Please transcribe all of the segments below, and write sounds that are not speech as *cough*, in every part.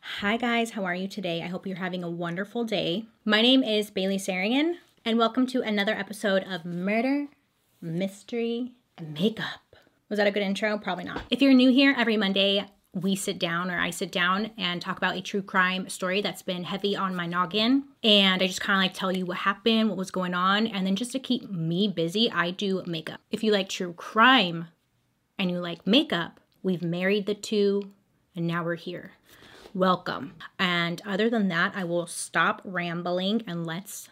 Hi, guys, how are you today? I hope you're having a wonderful day. My name is Bailey Sarian, and welcome to another episode of Murder, Mystery, and Makeup. Was that a good intro? Probably not. If you're new here, every Monday we sit down or I sit down and talk about a true crime story that's been heavy on my noggin. And I just kind of like tell you what happened, what was going on. And then just to keep me busy, I do makeup. If you like true crime and you like makeup, we've married the two and now we're here. Welcome. And other than that, I will stop rambling and let's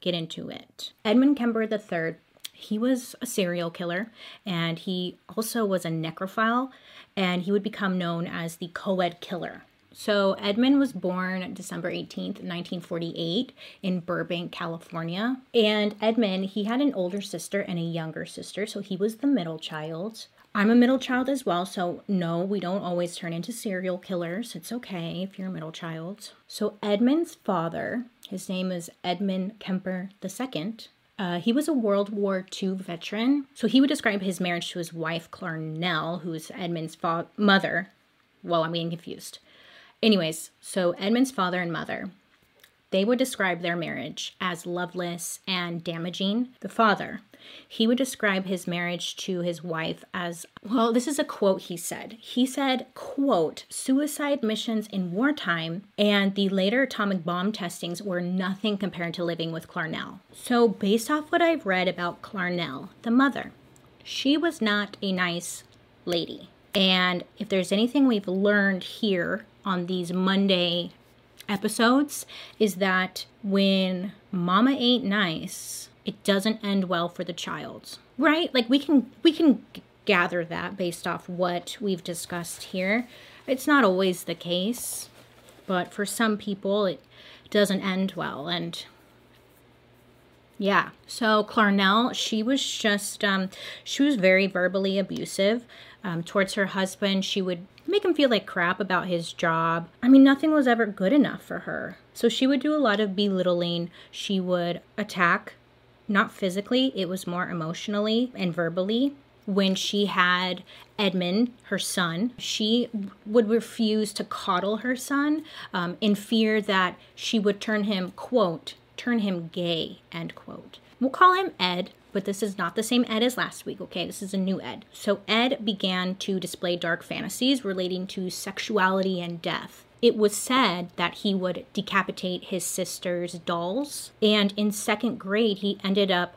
get into it. Edmund Kemper III he was a serial killer and he also was a necrophile and he would become known as the co-ed killer. So Edmund was born December 18th, 1948 in Burbank, California. And Edmund, he had an older sister and a younger sister, so he was the middle child. I'm a middle child as well, so no, we don't always turn into serial killers. It's okay if you're a middle child. So Edmund's father, his name is Edmund Kemper II, uh, he was a World War II veteran, so he would describe his marriage to his wife, Clarnell, who's Edmund's fa- mother. Well, I'm getting confused. Anyways, so Edmund's father and mother, they would describe their marriage as loveless and damaging. The father, he would describe his marriage to his wife as well this is a quote he said. He said quote suicide missions in wartime and the later atomic bomb testings were nothing compared to living with clarnell. So based off what i've read about clarnell the mother she was not a nice lady. And if there's anything we've learned here on these monday episodes is that when mama ain't nice it doesn't end well for the child right? Like we can we can gather that based off what we've discussed here. It's not always the case but for some people it doesn't end well and yeah. So clarnell she was just um she was very verbally abusive um, towards her husband she would make him feel like crap about his job i mean nothing was ever good enough for her so she would do a lot of belittling she would attack not physically, it was more emotionally and verbally. When she had Edmund, her son, she would refuse to coddle her son um, in fear that she would turn him, quote, turn him gay, end quote. We'll call him Ed, but this is not the same Ed as last week, okay? This is a new Ed. So Ed began to display dark fantasies relating to sexuality and death it was said that he would decapitate his sister's dolls. And in second grade, he ended up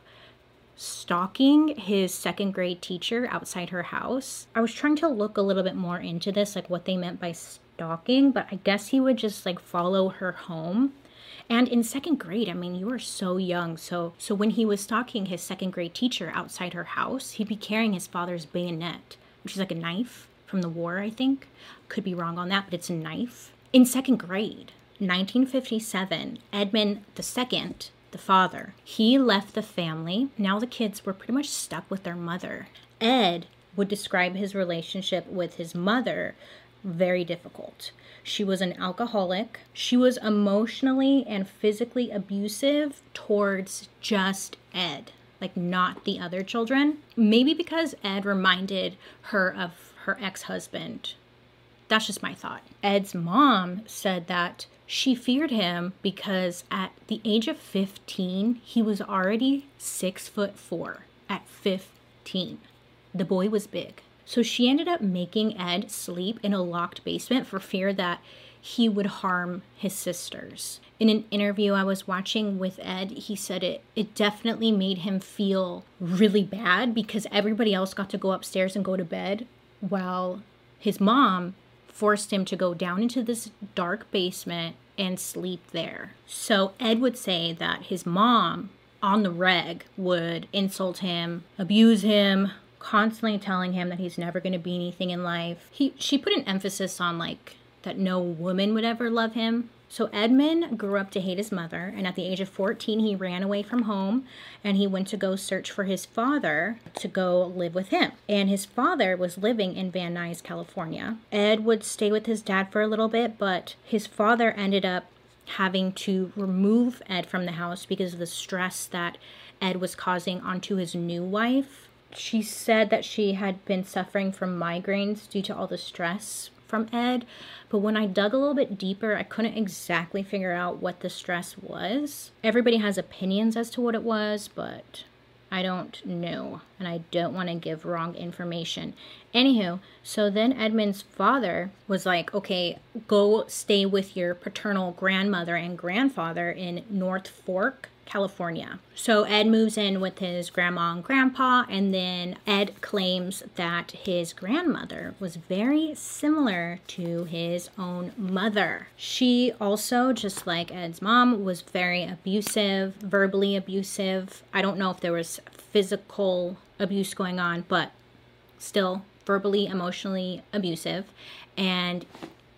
stalking his second grade teacher outside her house. I was trying to look a little bit more into this, like what they meant by stalking, but I guess he would just like follow her home. And in second grade, I mean, you were so young. So, so when he was stalking his second grade teacher outside her house, he'd be carrying his father's bayonet, which is like a knife from the war, I think. Could be wrong on that, but it's a knife. In second grade, 1957, Edmund II, the father, he left the family. Now the kids were pretty much stuck with their mother. Ed would describe his relationship with his mother very difficult. She was an alcoholic. She was emotionally and physically abusive towards just Ed, like not the other children. Maybe because Ed reminded her of her ex husband that's just my thought. Ed's mom said that she feared him because at the age of 15, he was already six foot four at 15. The boy was big. So she ended up making Ed sleep in a locked basement for fear that he would harm his sisters. In an interview I was watching with Ed, he said it it definitely made him feel really bad because everybody else got to go upstairs and go to bed while his mom forced him to go down into this dark basement and sleep there. So Ed would say that his mom on the reg would insult him, abuse him, constantly telling him that he's never going to be anything in life. He she put an emphasis on like that no woman would ever love him so Edmund grew up to hate his mother, and at the age of 14, he ran away from home and he went to go search for his father to go live with him. And his father was living in Van Nuys, California. Ed would stay with his dad for a little bit, but his father ended up having to remove Ed from the house because of the stress that Ed was causing onto his new wife. She said that she had been suffering from migraines due to all the stress from Ed. But when I dug a little bit deeper, I couldn't exactly figure out what the stress was. Everybody has opinions as to what it was, but I don't know, and I don't want to give wrong information. Anywho, so then Edmund's father was like, okay, go stay with your paternal grandmother and grandfather in North Fork, California. So Ed moves in with his grandma and grandpa, and then Ed claims that his grandmother was very similar to his own mother. She also, just like Ed's mom, was very abusive, verbally abusive. I don't know if there was physical abuse going on, but still verbally, emotionally abusive. And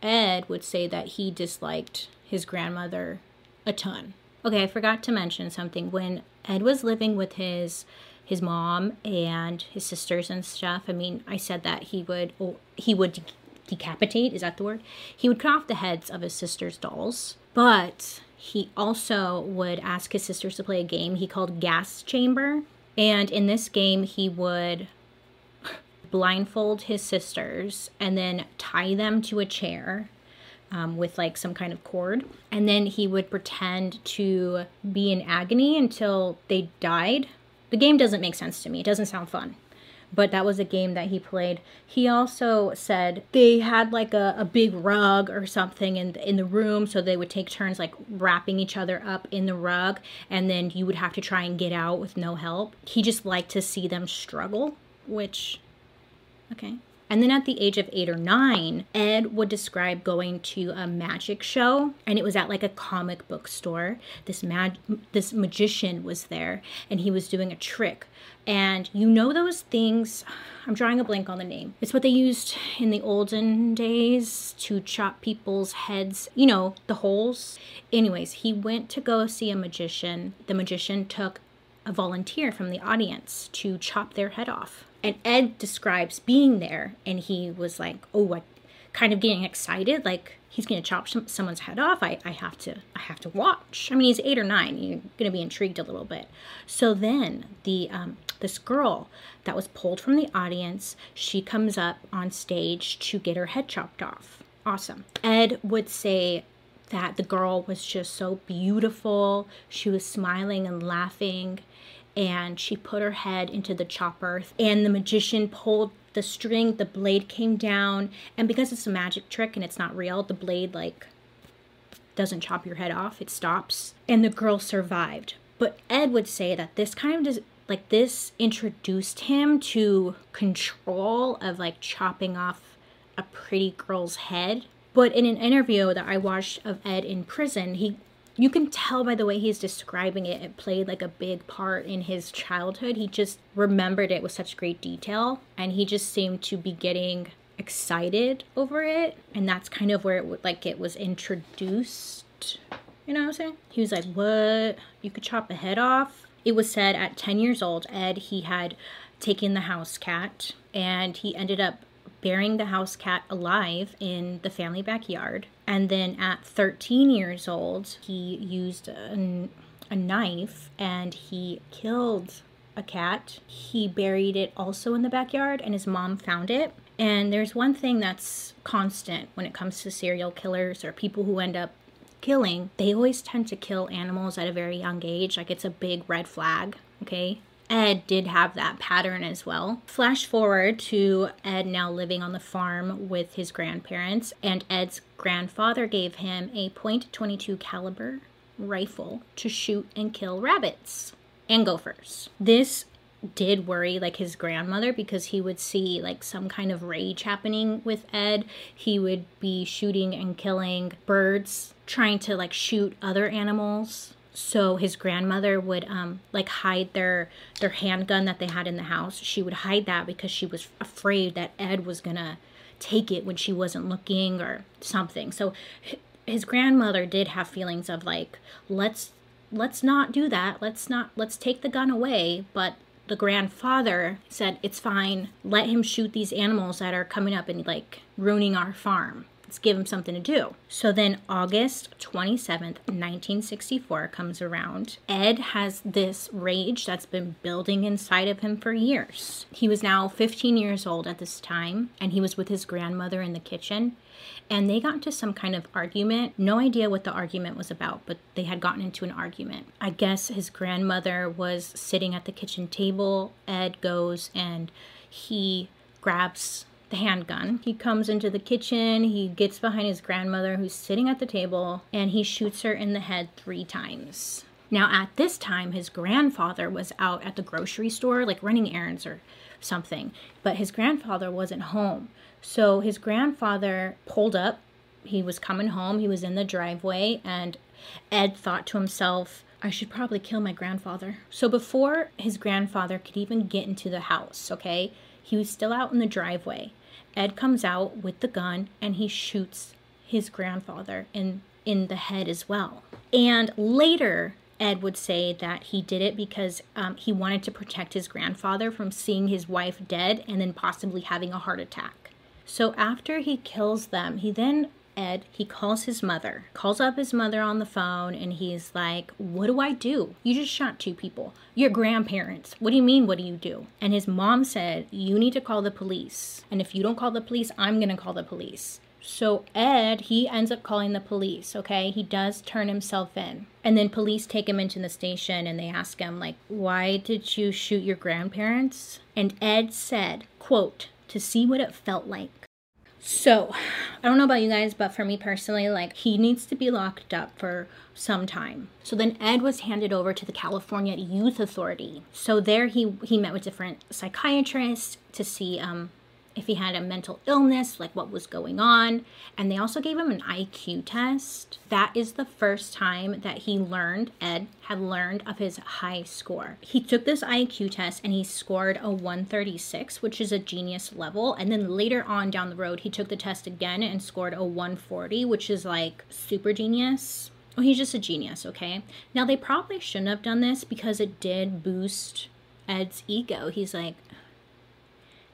Ed would say that he disliked his grandmother a ton. Okay, I forgot to mention something. When Ed was living with his his mom and his sisters and stuff, I mean, I said that he would oh, he would de- decapitate, is that the word? He would cut off the heads of his sisters' dolls. But he also would ask his sisters to play a game he called Gas Chamber. And in this game, he would *laughs* blindfold his sisters and then tie them to a chair um, with like some kind of cord. And then he would pretend to be in agony until they died. The game doesn't make sense to me. It doesn't sound fun. But that was a game that he played. He also said they had like a, a big rug or something in, in the room, so they would take turns like wrapping each other up in the rug, and then you would have to try and get out with no help. He just liked to see them struggle, which, okay, and then at the age of eight or nine, Ed would describe going to a magic show, and it was at like a comic book store. This mag- this magician was there, and he was doing a trick. And you know those things, I'm drawing a blank on the name. It's what they used in the olden days to chop people's heads, you know, the holes. Anyways, he went to go see a magician. The magician took a volunteer from the audience to chop their head off and Ed describes being there, and he was like, "Oh, what?" Kind of getting excited, like he's gonna chop some, someone's head off. I, I have to, I have to watch. I mean, he's eight or nine. You're gonna be intrigued a little bit. So then the um, this girl that was pulled from the audience, she comes up on stage to get her head chopped off. Awesome. Ed would say that the girl was just so beautiful. She was smiling and laughing and she put her head into the chopper and the magician pulled the string the blade came down and because it's a magic trick and it's not real the blade like doesn't chop your head off it stops and the girl survived but ed would say that this kind of like this introduced him to control of like chopping off a pretty girl's head but in an interview that i watched of ed in prison he you can tell by the way he's describing it, it played like a big part in his childhood. He just remembered it with such great detail, and he just seemed to be getting excited over it. And that's kind of where it like it was introduced. You know what I'm saying? He was like, "What? You could chop a head off?" It was said at 10 years old, Ed he had taken the house cat, and he ended up burying the house cat alive in the family backyard. And then at 13 years old, he used a, a knife and he killed a cat. He buried it also in the backyard, and his mom found it. And there's one thing that's constant when it comes to serial killers or people who end up killing. They always tend to kill animals at a very young age. Like it's a big red flag, okay? Ed did have that pattern as well. Flash forward to Ed now living on the farm with his grandparents, and Ed's grandfather gave him a .22 caliber rifle to shoot and kill rabbits and gophers. This did worry like his grandmother because he would see like some kind of rage happening with Ed. He would be shooting and killing birds, trying to like shoot other animals so his grandmother would um like hide their their handgun that they had in the house. She would hide that because she was afraid that ed was gonna take it when she wasn't looking or something. So his grandmother did have feelings of like let's let's not do that. Let's not let's take the gun away. But the grandfather said it's fine. Let him shoot these animals that are coming up and like ruining our farm Let's give him something to do. So then August 27th, 1964 comes around. Ed has this rage that's been building inside of him for years. He was now 15 years old at this time, and he was with his grandmother in the kitchen. And they got into some kind of argument. No idea what the argument was about, but they had gotten into an argument. I guess his grandmother was sitting at the kitchen table. Ed goes and he grabs the handgun. He comes into the kitchen, he gets behind his grandmother who's sitting at the table, and he shoots her in the head three times. Now, at this time, his grandfather was out at the grocery store, like running errands or something, but his grandfather wasn't home. So his grandfather pulled up. He was coming home, he was in the driveway, and Ed thought to himself, I should probably kill my grandfather. So before his grandfather could even get into the house, okay, he was still out in the driveway. Ed comes out with the gun and he shoots his grandfather in in the head as well. And later, Ed would say that he did it because um, he wanted to protect his grandfather from seeing his wife dead and then possibly having a heart attack. So after he kills them, he then Ed, he calls his mother, calls up his mother on the phone, and he's like, What do I do? You just shot two people. Your grandparents. What do you mean, what do you do? And his mom said, You need to call the police. And if you don't call the police, I'm going to call the police. So Ed, he ends up calling the police, okay? He does turn himself in. And then police take him into the station and they ask him like, "Why did you shoot your grandparents?" And Ed said, quote, "To see what it felt like." So, I don't know about you guys, but for me personally, like he needs to be locked up for some time. So then Ed was handed over to the California Youth Authority. So there he he met with different psychiatrists to see um if he had a mental illness, like what was going on. And they also gave him an IQ test. That is the first time that he learned, Ed had learned of his high score. He took this IQ test and he scored a 136, which is a genius level. And then later on down the road, he took the test again and scored a 140, which is like super genius. Oh, he's just a genius, okay? Now, they probably shouldn't have done this because it did boost Ed's ego. He's like,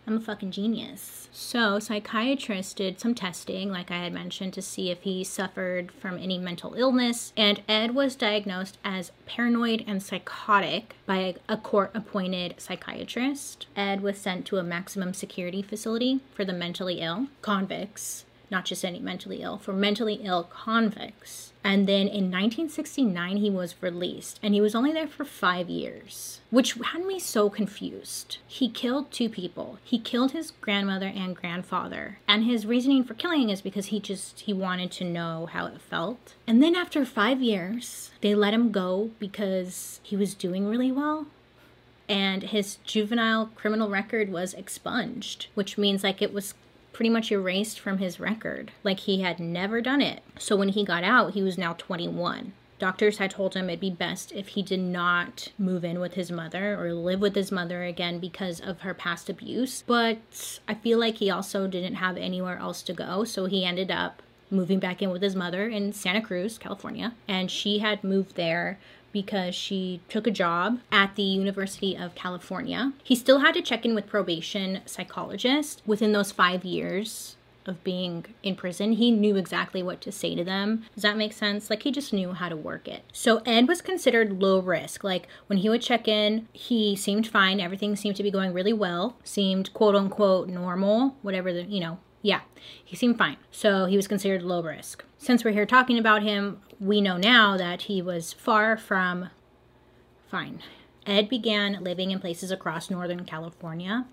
I'm a fucking genius. So, psychiatrists did some testing, like I had mentioned, to see if he suffered from any mental illness. And Ed was diagnosed as paranoid and psychotic by a court appointed psychiatrist. Ed was sent to a maximum security facility for the mentally ill convicts not just any mentally ill, for mentally ill convicts. And then in 1969, he was released, and he was only there for five years, which had me so confused. He killed two people. He killed his grandmother and grandfather, and his reasoning for killing is because he just he wanted to know how it felt. And then after five years, they let him go because he was doing really well and his juvenile criminal record was expunged, which means like it was pretty much erased from his record, like he had never done it. So when he got out, he was now 21. Doctors had told him it'd be best if he did not move in with his mother or live with his mother again because of her past abuse. But I feel like he also didn't have anywhere else to go, so he ended up moving back in with his mother in Santa Cruz, California. And she had moved there because she took a job at the University of California. He still had to check in with probation psychologist within those 5 years of being in prison, he knew exactly what to say to them. Does that make sense? Like he just knew how to work it. So Ed was considered low risk. Like when he would check in, he seemed fine. Everything seemed to be going really well. Seemed quote unquote normal, whatever the, you know, yeah, he seemed fine. So he was considered low risk. Since we're here talking about him, we know now that he was far from fine. Ed began living in places across Northern California.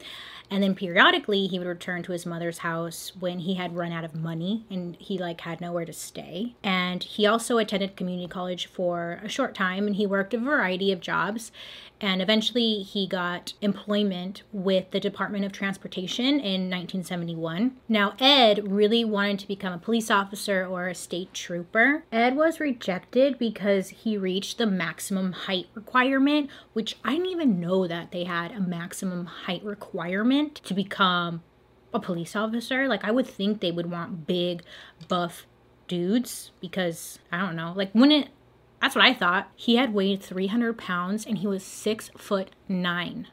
And then periodically he would return to his mother's house when he had run out of money and he like had nowhere to stay. And he also attended community college for a short time and he worked a variety of jobs and eventually he got employment with the Department of Transportation in 1971. Now, Ed really wanted to become a police officer or a state trooper. Ed was rejected because he reached the maximum height requirement, which I didn't even know that they had a maximum height requirement to become a police officer. Like, I would think they would want big, buff dudes because I don't know. Like, wouldn't that's what I thought. He had weighed 300 pounds and he was six foot nine.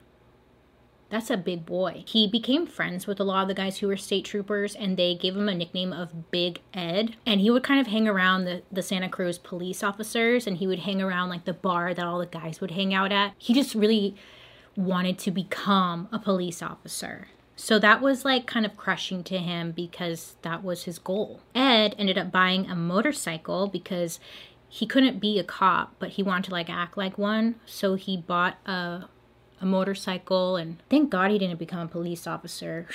That's a big boy. He became friends with a lot of the guys who were state troopers and they gave him a nickname of Big Ed. And he would kind of hang around the, the Santa Cruz police officers and he would hang around like the bar that all the guys would hang out at. He just really wanted to become a police officer. So that was like kind of crushing to him because that was his goal. Ed ended up buying a motorcycle because he couldn't be a cop, but he wanted to like act like one. So he bought a a motorcycle and thank God he didn't become a police officer.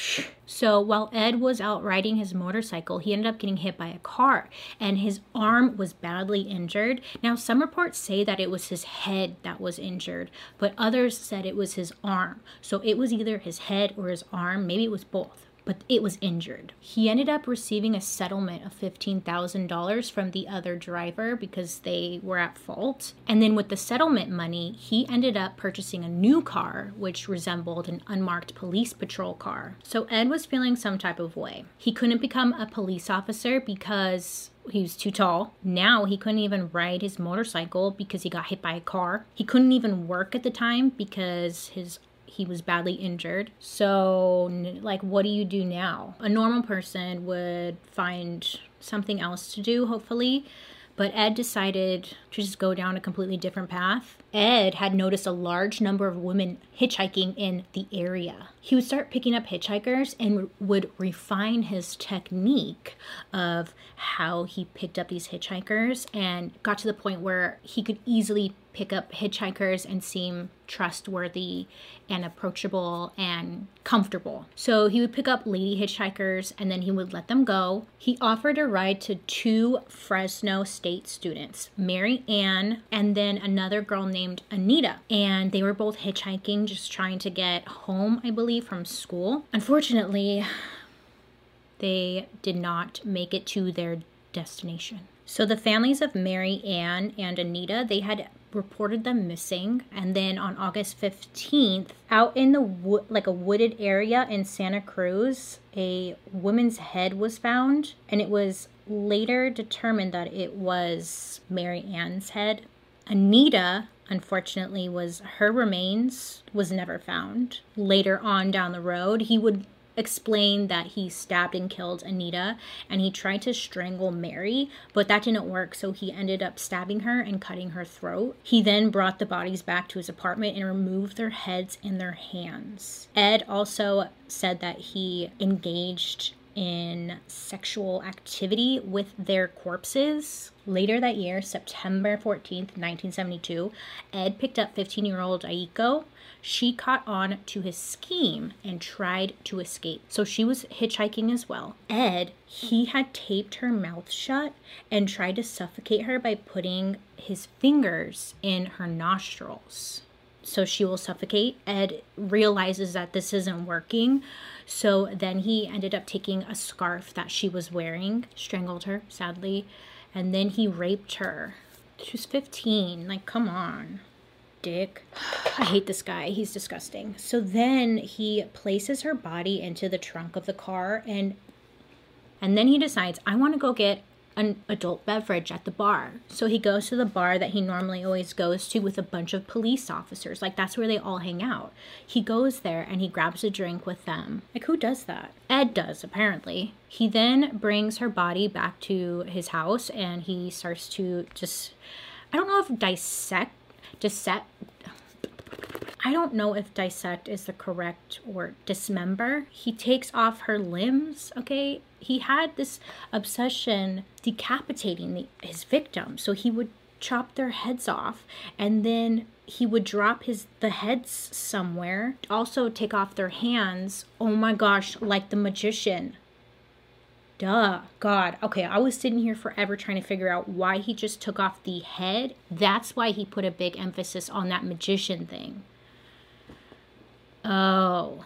So while Ed was out riding his motorcycle, he ended up getting hit by a car and his arm was badly injured. Now some reports say that it was his head that was injured, but others said it was his arm. So it was either his head or his arm, maybe it was both but it was injured. He ended up receiving a settlement of $15,000 from the other driver because they were at fault. And then with the settlement money, he ended up purchasing a new car, which resembled an unmarked police patrol car. So Ed was feeling some type of way. He couldn't become a police officer because he was too tall. Now he couldn't even ride his motorcycle because he got hit by a car. He couldn't even work at the time because his he was badly injured. So, like, what do you do now? A normal person would find something else to do, hopefully. But Ed decided to just go down a completely different path. Ed had noticed a large number of women hitchhiking in the area. He would start picking up hitchhikers and would refine his technique of how he picked up these hitchhikers and got to the point where he could easily pick up hitchhikers and seem trustworthy and approachable and comfortable. So he would pick up lady hitchhikers and then he would let them go. He offered a ride to two Fresno State students, Mary Ann and then another girl named Anita. And they were both hitchhiking, just trying to get home, I believe, from school. Unfortunately, they did not make it to their destination. So the families of Mary Ann and Anita, they had reported them missing. And then on August 15th out in the like a wooded area in Santa Cruz a woman's head was found. And it was later determined that it was Mary Ann's head. Anita unfortunately was her remains was never found. Later on down the road he would explained that he stabbed and killed Anita and he tried to strangle Mary, but that didn't work, so he ended up stabbing her and cutting her throat. He then brought the bodies back to his apartment and removed their heads and their hands. Ed also said that he engaged in sexual activity with their corpses. Later that year, September 14th, 1972, Ed picked up 15 year old Aiko she caught on to his scheme and tried to escape. So she was hitchhiking as well. Ed, he had taped her mouth shut and tried to suffocate her by putting his fingers in her nostrils. So she will suffocate. Ed realizes that this isn't working. So then he ended up taking a scarf that she was wearing, strangled her, sadly, and then he raped her. She was 15. Like, come on dick. I hate this guy. He's disgusting. So then he places her body into the trunk of the car and and then he decides, I want to go get an adult beverage at the bar. So he goes to the bar that he normally always goes to with a bunch of police officers. Like that's where they all hang out. He goes there and he grabs a drink with them. Like who does that? Ed does apparently. He then brings her body back to his house and he starts to just I don't know if dissect dissect I don't know if dissect is the correct word. Dismember. He takes off her limbs, okay? He had this obsession decapitating the, his victim. So he would chop their heads off and then he would drop his the heads somewhere. Also take off their hands. Oh my gosh, like the magician. Duh. God. Okay, I was sitting here forever trying to figure out why he just took off the head. That's why he put a big emphasis on that magician thing. Oh.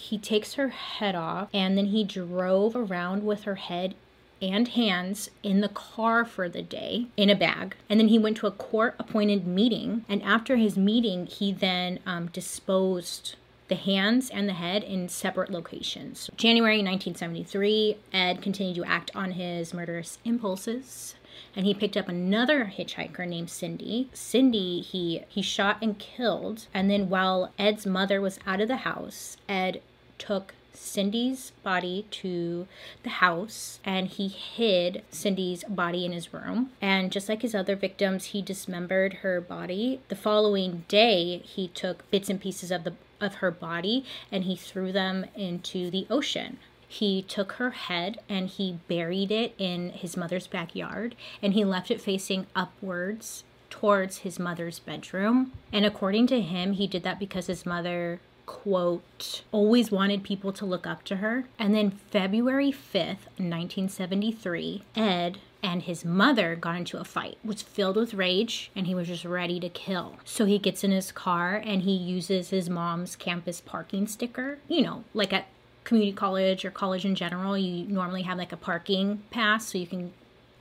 He takes her head off and then he drove around with her head and hands in the car for the day in a bag. And then he went to a court appointed meeting. And after his meeting, he then um, disposed the hands and the head in separate locations. January 1973, Ed continued to act on his murderous impulses and he picked up another hitchhiker named Cindy. Cindy he he shot and killed and then while Ed's mother was out of the house, Ed took Cindy's body to the house and he hid Cindy's body in his room. And just like his other victims, he dismembered her body. The following day, he took bits and pieces of the of her body and he threw them into the ocean. He took her head and he buried it in his mother's backyard and he left it facing upwards towards his mother's bedroom. And according to him, he did that because his mother quote, always wanted people to look up to her. And then February 5th, 1973, Ed and his mother got into a fight was filled with rage and he was just ready to kill so he gets in his car and he uses his mom's campus parking sticker you know like at community college or college in general you normally have like a parking pass so you can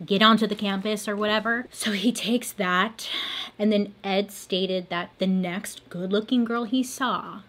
get onto the campus or whatever. So he *laughs* takes that, and then Ed stated that the next good looking girl he saw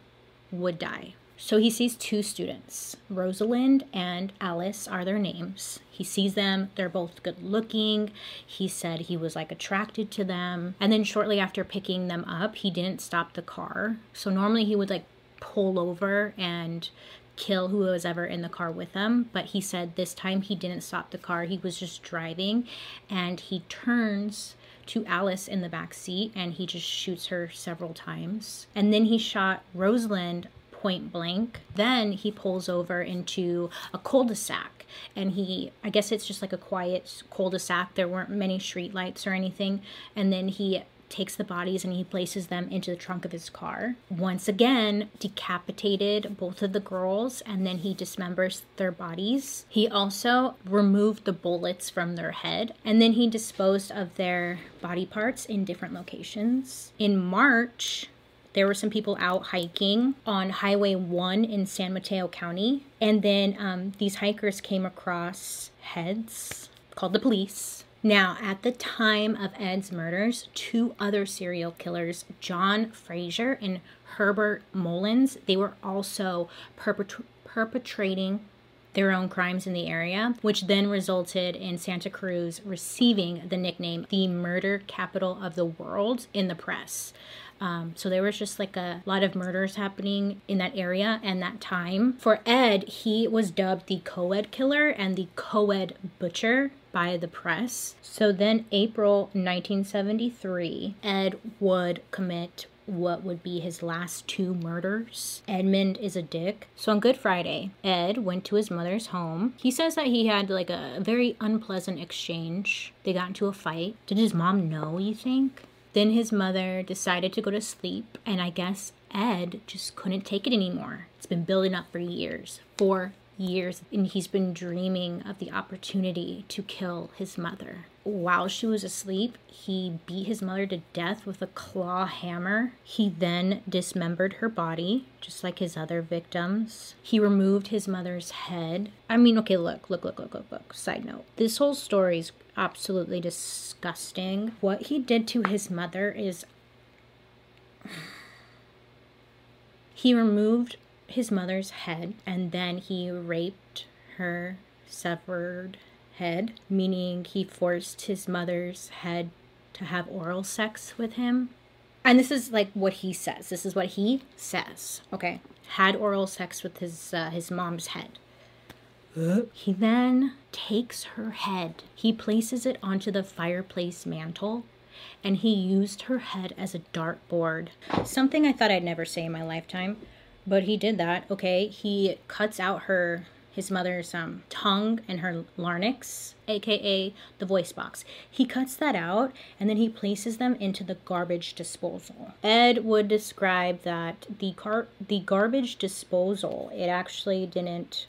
would die. So he sees two students, Rosalind and Alice are their names. He sees them, they're both good looking. He said he was like attracted to them. And then shortly after picking them up, he didn't stop the car. So normally he would like pull over and kill who was ever in the car with them. But he said this time he didn't stop the car, he was just driving and he turns to Alice in the back seat and he just shoots her several times. And then he shot Rosalind point blank. Then he pulls over into a cul-de-sac and he I guess it's just like a quiet cul-de-sac. There weren't many street lights or anything. And then he takes the bodies and he places them into the trunk of his car. Once again, decapitated both of the girls and then he dismembers their bodies. He also removed the bullets from their head and then he disposed of their body parts in different locations. In March, there were some people out hiking on Highway 1 in San Mateo County. And then um, these hikers came across heads called the police now, at the time of Ed's murders, two other serial killers, John Frazier and Herbert Mullins, they were also perpetr- perpetrating their own crimes in the area, which then resulted in Santa Cruz receiving the nickname the murder capital of the world in the press. Um, so there was just like a lot of murders happening in that area and that time. For Ed, he was dubbed the co-ed killer and the co-ed butcher by the press. So then, April 1973, Ed would commit what would be his last two murders. Edmund is a dick. So on Good Friday, Ed went to his mother's home. He says that he had like a very unpleasant exchange. They got into a fight. Did his mom know, you think? Then his mother decided to go to sleep, and I guess Ed just couldn't take it anymore. It's been building up for years. For years, and he's been dreaming of the opportunity to kill his mother. While she was asleep, he beat his mother to death with a claw hammer. He then dismembered her body, just like his other victims. He removed his mother's head. I mean, okay, look, look, look, look, look, look. Side note this whole story is absolutely disgusting. What he did to his mother is. *sighs* He removed his mother's head and then he raped her severed head, meaning he forced his mother's head to have oral sex with him. And this is like what he says. This is what he says. Okay. Had oral sex with his uh, his mom's head. He then takes her head. He places it onto the fireplace mantle and he used her head as a dartboard. Something I thought I'd never say in my lifetime. But he did that. Okay, he cuts out her his mother's um, tongue and her larynx, aka the voice box. He cuts that out and then he places them into the garbage disposal. Ed would describe that the car the garbage disposal, it actually didn't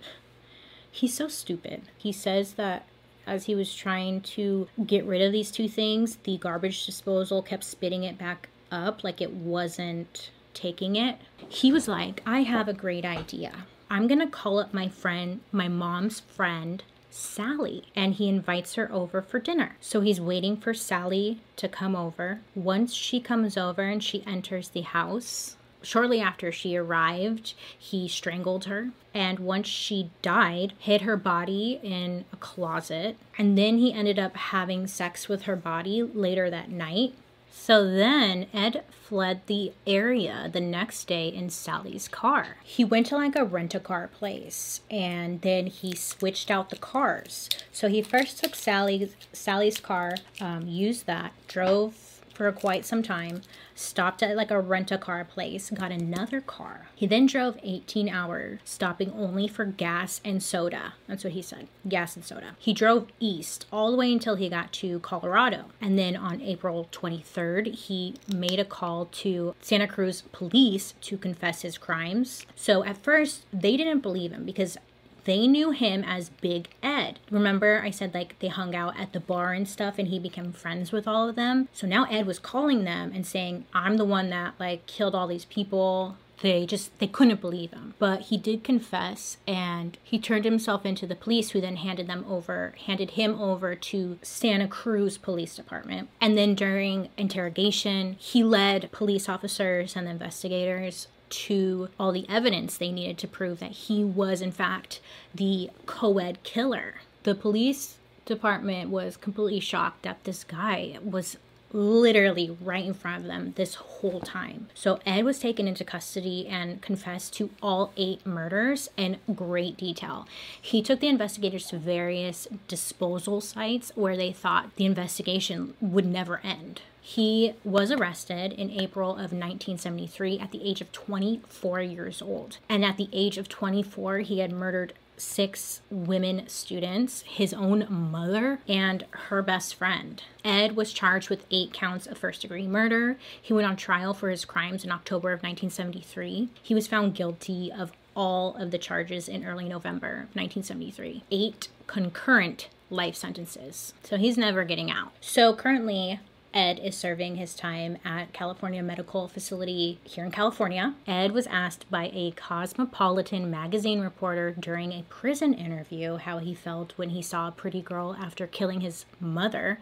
He's so stupid. He says that as he was trying to get rid of these two things, the garbage disposal kept spitting it back up like it wasn't taking it, he was like, I have a great idea. I'm going to call up my friend, my mom's friend, Sally, and he invites her over for dinner. So he's waiting for Sally to come over. Once she comes over and she enters the house, shortly after she arrived, he strangled her. And once she died, hid her body in a closet. And then he ended up having sex with her body later that night. So then Ed fled the area the next day in Sally's car. He went to like a rent a car place and then he switched out the cars. So he first took Sally's Sally's car, um, used that, drove for quite some time, stopped at like a rent a car place, got another car. He then drove 18 hours, stopping only for gas and soda. That's what he said gas and soda. He drove east all the way until he got to Colorado. And then on April 23rd, he made a call to Santa Cruz police to confess his crimes. So at first, they didn't believe him because they knew him as Big Ed. Remember, I said like they hung out at the bar and stuff and he became friends with all of them. So now Ed was calling them and saying, I'm the one that like killed all these people. They just they couldn't believe him. But he did confess and he turned himself into the police who then handed them over handed him over to Santa Cruz Police Department. And then during interrogation, he led police officers and investigators to all the evidence they needed to prove that he was, in fact, the co ed killer. The police department was completely shocked that this guy was literally right in front of them this whole time. So Ed was taken into custody and confessed to all eight murders in great detail. He took the investigators to various disposal sites where they thought the investigation would never end. He was arrested in April of 1973 at the age of 24 years old. And at the age of 24, he had murdered six women students, his own mother, and her best friend. Ed was charged with eight counts of first degree murder. He went on trial for his crimes in October of 1973. He was found guilty of all of the charges in early November 1973. Eight concurrent life sentences. So he's never getting out. So currently, Ed is serving his time at California Medical Facility here in California. Ed was asked by a Cosmopolitan magazine reporter during a prison interview how he felt when he saw a pretty girl after killing his mother,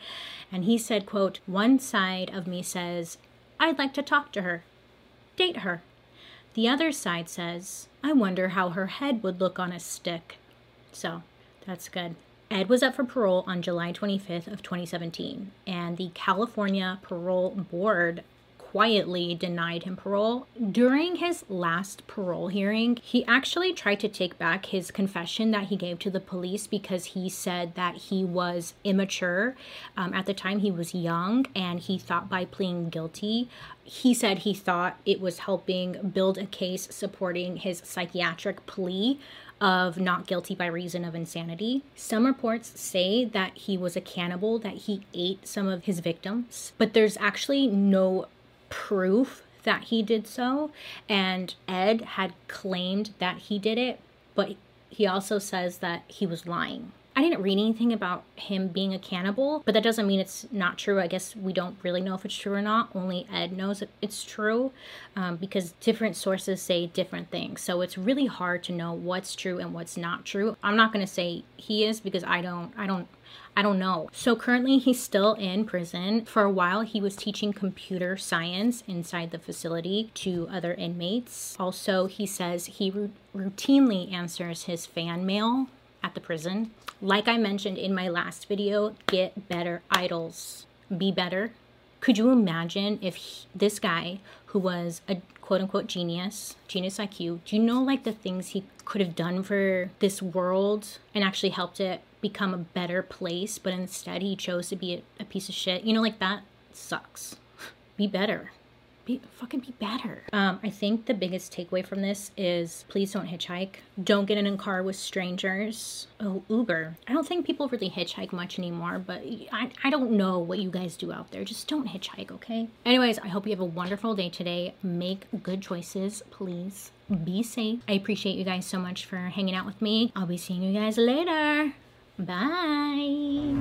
and he said, quote, "One side of me says, I'd like to talk to her, date her. The other side says, I wonder how her head would look on a stick." So, that's good. Ed was up for parole on July 25th of 2017, and the California Parole Board quietly denied him parole. During his last parole hearing, he actually tried to take back his confession that he gave to the police because he said that he was immature. Um, at the time, he was young and he thought by pleading guilty, he said he thought it was helping build a case supporting his psychiatric plea of not guilty by reason of insanity. Some reports say that he was a cannibal, that he ate some of his victims, but there's actually no proof that he did so. And Ed had claimed that he did it, but he also says that he was lying. I didn't read anything about him being a cannibal, but that doesn't mean it's not true. I guess we don't really know if it's true or not. Only Ed knows it's true um, because different sources say different things. So it's really hard to know what's true and what's not true. I'm not going to say he is because I don't, I don't, I don't know. So currently he's still in prison. For a while he was teaching computer science inside the facility to other inmates. Also, he says he routinely answers his fan mail at the prison. Like I mentioned in my last video, get better idols. Be better. Could you imagine if he, this guy who was a quote unquote genius, genius IQ, do you know like the things he could have done for this world and actually helped it become a better place, but instead he chose to be a, a piece of shit? You know, like that sucks. *laughs* Be better be fucking be better. Um, I think the biggest takeaway from this is please don't hitchhike. Don't get in a car with strangers. Oh, Uber. I don't think people really hitchhike much anymore, but I, I don't know what you guys do out there. Just don't hitchhike, okay? Anyways, I hope you have a wonderful day today. Make good choices, please. Be safe. I appreciate you guys so much for hanging out with me. I'll be seeing you guys later. Bye.